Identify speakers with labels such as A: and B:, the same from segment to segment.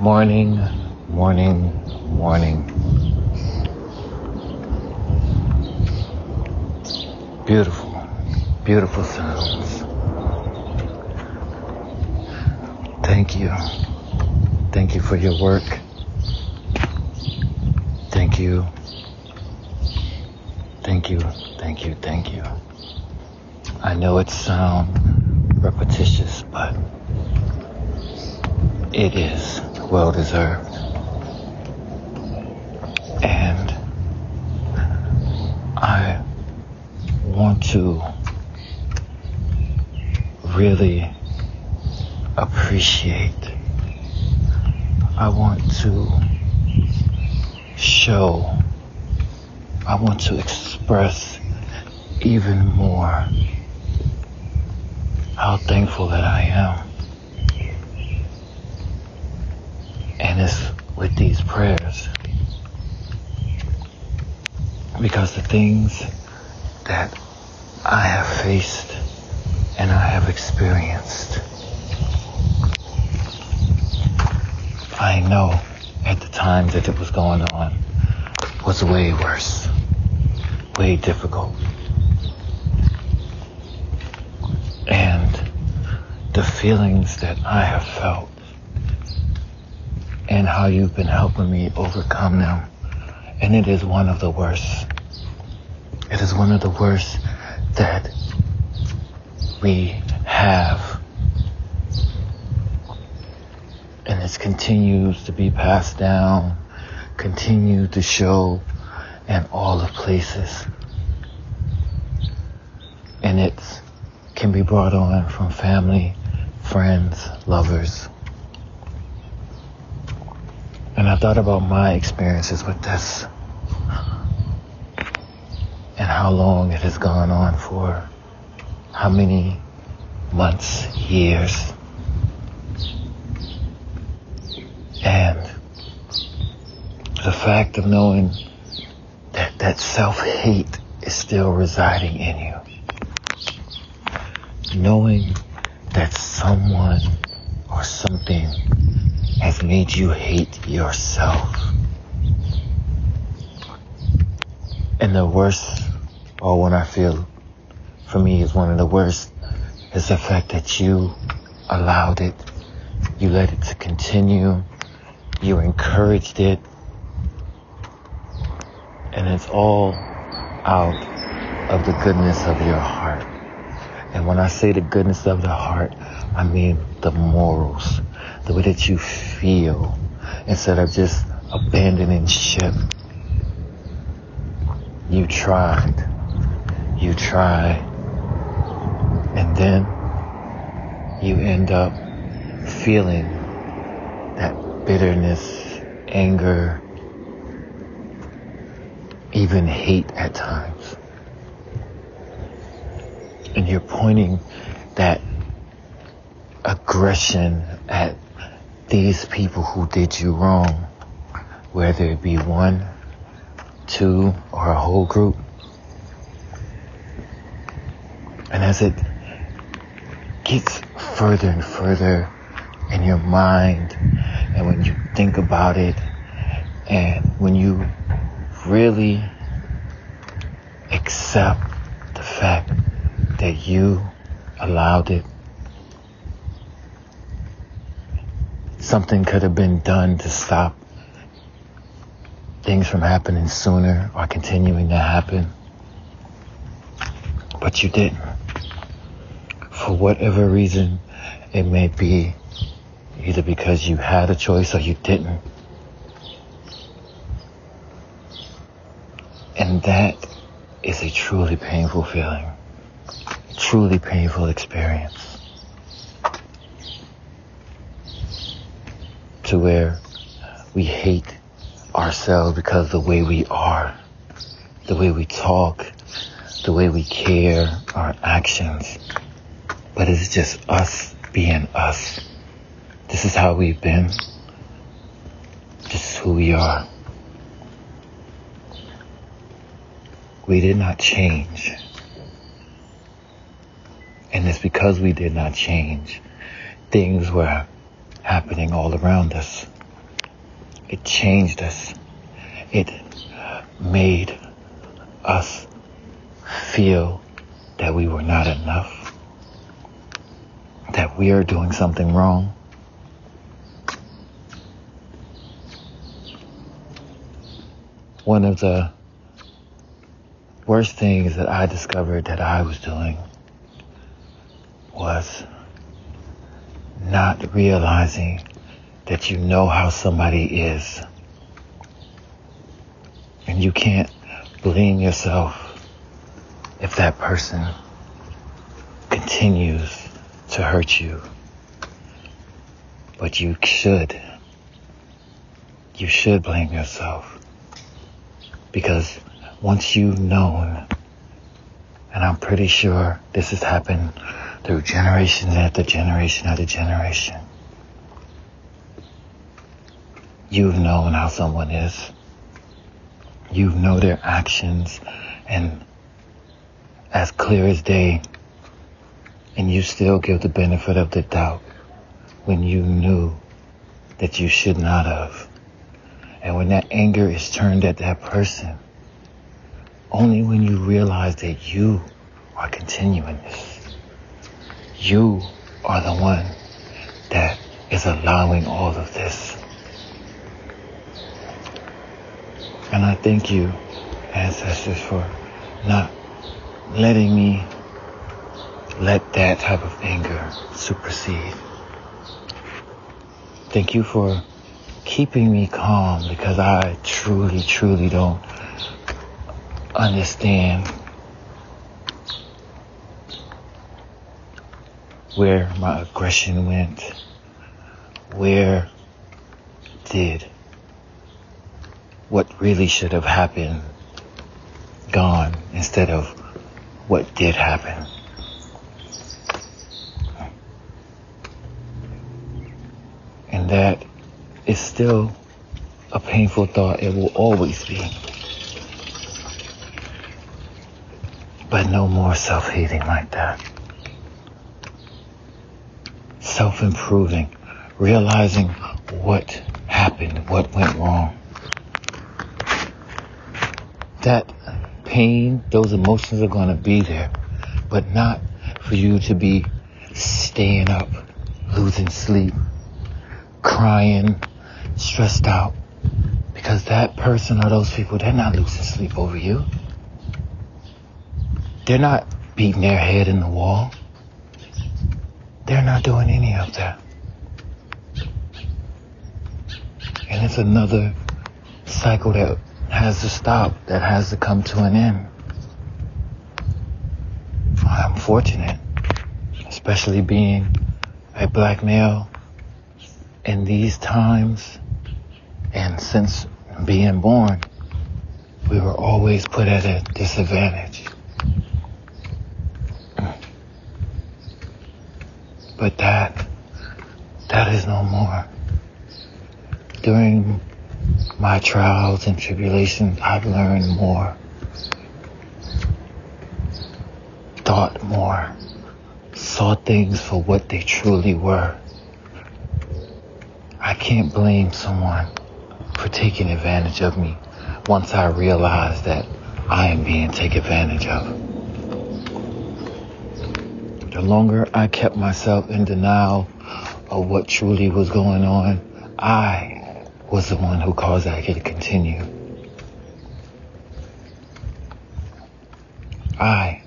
A: Morning, morning, morning. Beautiful, beautiful sounds. Thank you. Thank you for your work. Thank you. Thank you, thank you, thank you. I know it sounds repetitious, but it is well deserved. And I want to really appreciate, I want to show, I want to express even more how thankful that I am. With these prayers. Because the things that I have faced and I have experienced, I know at the time that it was going on was way worse, way difficult. And the feelings that I have felt and how you've been helping me overcome them. And it is one of the worst. It is one of the worst that we have. And it continues to be passed down, continue to show in all the places. And it can be brought on from family, friends, lovers. And I thought about my experiences with this and how long it has gone on for, how many months, years. And the fact of knowing that that self-hate is still residing in you. Knowing that someone or something has made you hate yourself. And the worst, or when I feel for me is one of the worst, is the fact that you allowed it. You let it to continue. You encouraged it. And it's all out of the goodness of your heart. And when I say the goodness of the heart, I mean the morals, the way that you feel, instead of just abandoning ship. You tried. You try. And then you end up feeling that bitterness, anger, even hate at times. And you're pointing that aggression at these people who did you wrong, whether it be one, two, or a whole group. And as it gets further and further in your mind, and when you think about it, and when you really accept the fact that you allowed it, something could have been done to stop things from happening sooner or continuing to happen. But you didn't. For whatever reason it may be, either because you had a choice or you didn't. And that is a truly painful feeling, truly painful experience. To where we hate ourselves because the way we are, the way we talk, the way we care, our actions. But it's just us being us. This is how we've been. This is who we are. We did not change. And it's because we did not change. Things were happening all around us. it changed us. It made us feel that we were not enough, that we are doing something wrong. One of the worst things that I discovered that I was doing was not realizing that you know how somebody is. And you can't blame yourself if that person continues to hurt you. But you should. You should blame yourself. Because once you've known, and I'm pretty sure this has happened through generation after generation after generation. You've known how someone is. You know their actions and as clear as day. And you still give the benefit of the doubt when you knew that you should not have. And when that anger is turned at that person, only when you realize that you are continuing this. You are the one that is allowing all of this. And I thank you, ancestors, for not letting me let that type of anger supersede. Thank you for keeping me calm because I truly, truly don't understand where my aggression went, where did what really should have happened gone instead of what did happen. And that is still a painful thought. It will always be. But no more self-hating like that self improving, realizing what happened, what went wrong. That pain, those emotions are going to be there, but not for you to be staying up, losing sleep, crying, stressed out. Because that person or those people, they're not losing sleep over you. They're not beating their head in the wall. They're not doing any of that. And it's another cycle that has to stop, that has to come to an end. I'm fortunate, especially being a black male in these times and since being born, we were always put at a disadvantage. But that, that is no more. During my trials and tribulations, I've learned more, thought more, saw things for what they truly were. I can't blame someone for taking advantage of me once I realize that I am being taken advantage of. The longer I kept myself in denial of what truly was going on, I was the one who caused that to continue. I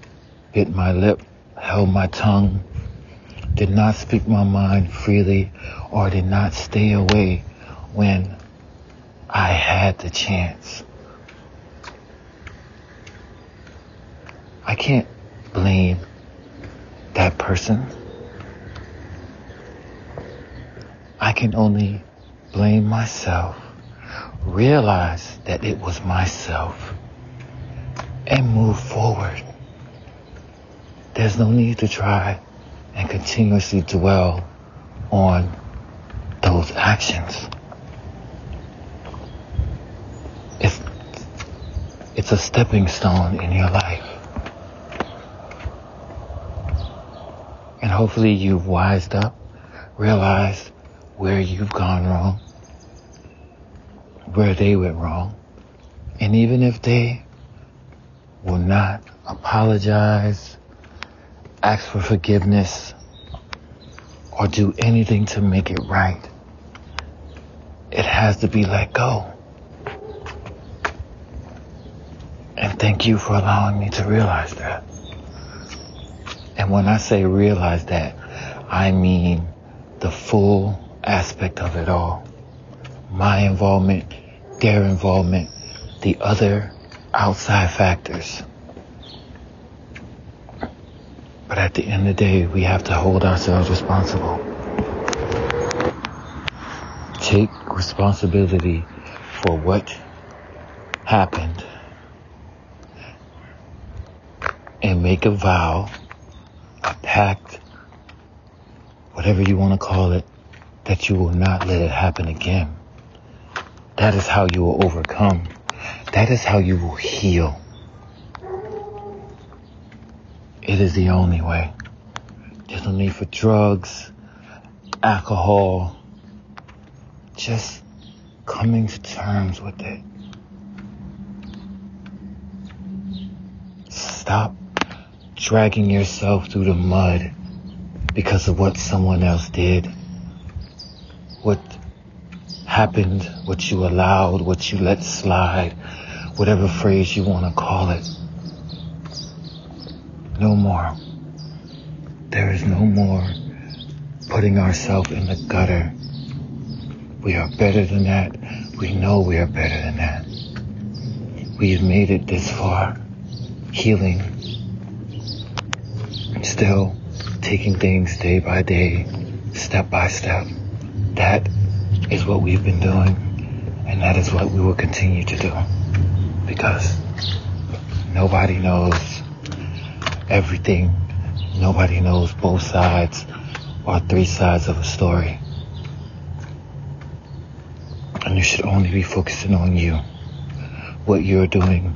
A: bit my lip, held my tongue, did not speak my mind freely, or did not stay away when I had the chance. I can't blame person. I can only blame myself, realize that it was myself, and move forward. There's no need to try and continuously dwell on those actions. It's, it's a stepping stone in your life. Hopefully you've wised up, realized where you've gone wrong, where they went wrong. And even if they will not apologize, ask for forgiveness, or do anything to make it right, it has to be let go. And thank you for allowing me to realize that. And when I say realize that, I mean the full aspect of it all. My involvement, their involvement, the other outside factors. But at the end of the day, we have to hold ourselves responsible. Take responsibility for what happened and make a vow, a pact, whatever you want to call it, that you will not let it happen again. That is how you will overcome. That is how you will heal. It is the only way. There's no need for drugs, alcohol, just coming to terms with it. Stop dragging yourself through the mud because of what someone else did, what happened, what you allowed, what you let slide, whatever phrase you want to call it. No more. There is no more putting ourselves in the gutter. We are better than that. We know we are better than that. We have made it this far. Healing. Still taking things day by day, step by step. That is what we've been doing, and that is what we will continue to do. Because nobody knows everything. Nobody knows both sides or three sides of a story. And you should only be focusing on you, what you're doing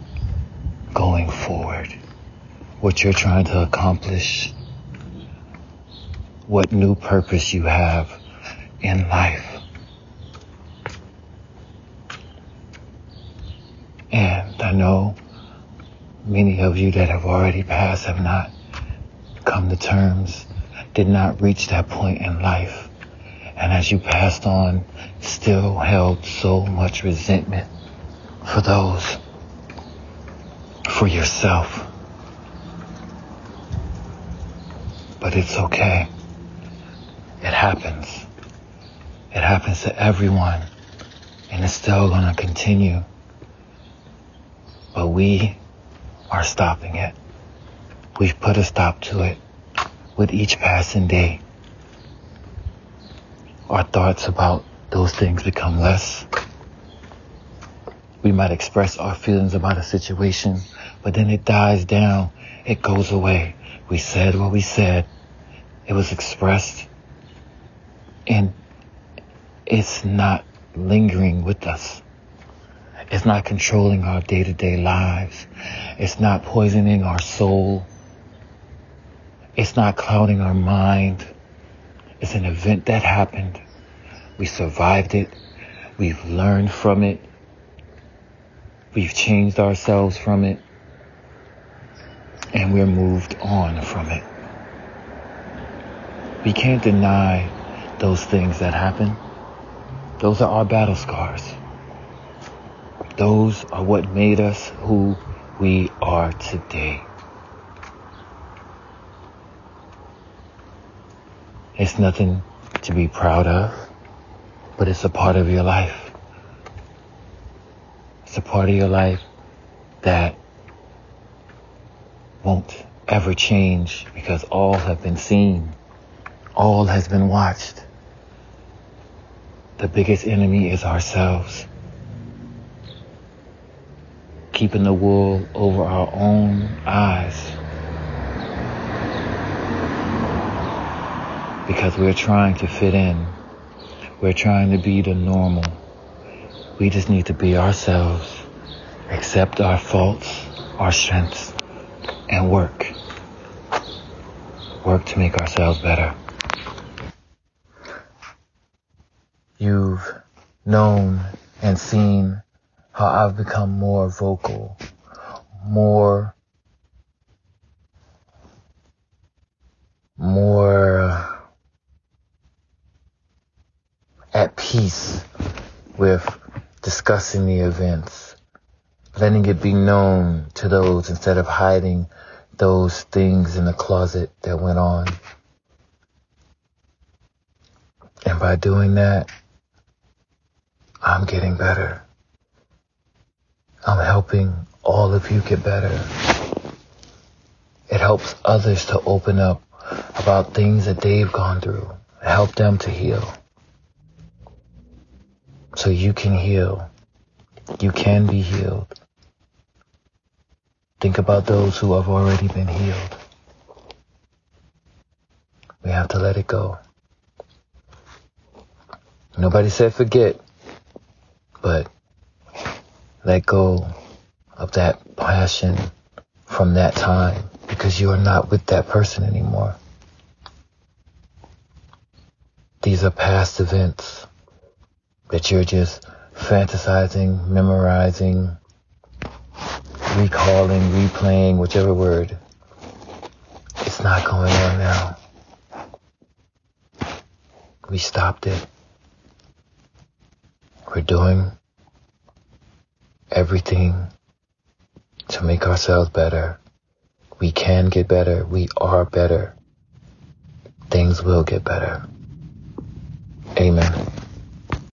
A: going forward, what you're trying to accomplish, what new purpose you have in life. And I know many of you that have already passed have not come to terms, did not reach that point in life. And as you passed on, still held so much resentment for those, for yourself. But it's okay. It happens. It happens to everyone. And it's still going to continue. But we are stopping it. We've put a stop to it with each passing day. Our thoughts about those things become less. We might express our feelings about a situation, but then it dies down. It goes away. We said what we said. It was expressed and it's not lingering with us. It's not controlling our day to day lives. It's not poisoning our soul. It's not clouding our mind. It's an event that happened. We survived it. We've learned from it. We've changed ourselves from it. And we're moved on from it. We can't deny those things that happen. Those are our battle scars. Those are what made us who we are today. It's nothing to be proud of, but it's a part of your life. It's a part of your life that won't ever change because all have been seen. All has been watched. The biggest enemy is ourselves. Keeping the wool over our own eyes. Because we're trying to fit in. We're trying to be the normal. We just need to be ourselves, accept our faults, our strengths, and work. Work to make ourselves better. You've known and seen how I've become more vocal, more, more uh, at peace with discussing the events, letting it be known to those instead of hiding those things in the closet that went on. And by doing that, getting better. I'm helping all of you get better. It helps others to open up about things that they've gone through, help them to heal. So you can heal. You can be healed. Think about those who have already been healed. We have to let it go. Nobody said forget, but let go of that passion from that time because you are not with that person anymore. These are past events that you're just fantasizing, memorizing, recalling, replaying, whichever word. It's not going on now. We stopped it. We're doing everything to make ourselves better. We can get better. We are better. Things will get better. Amen.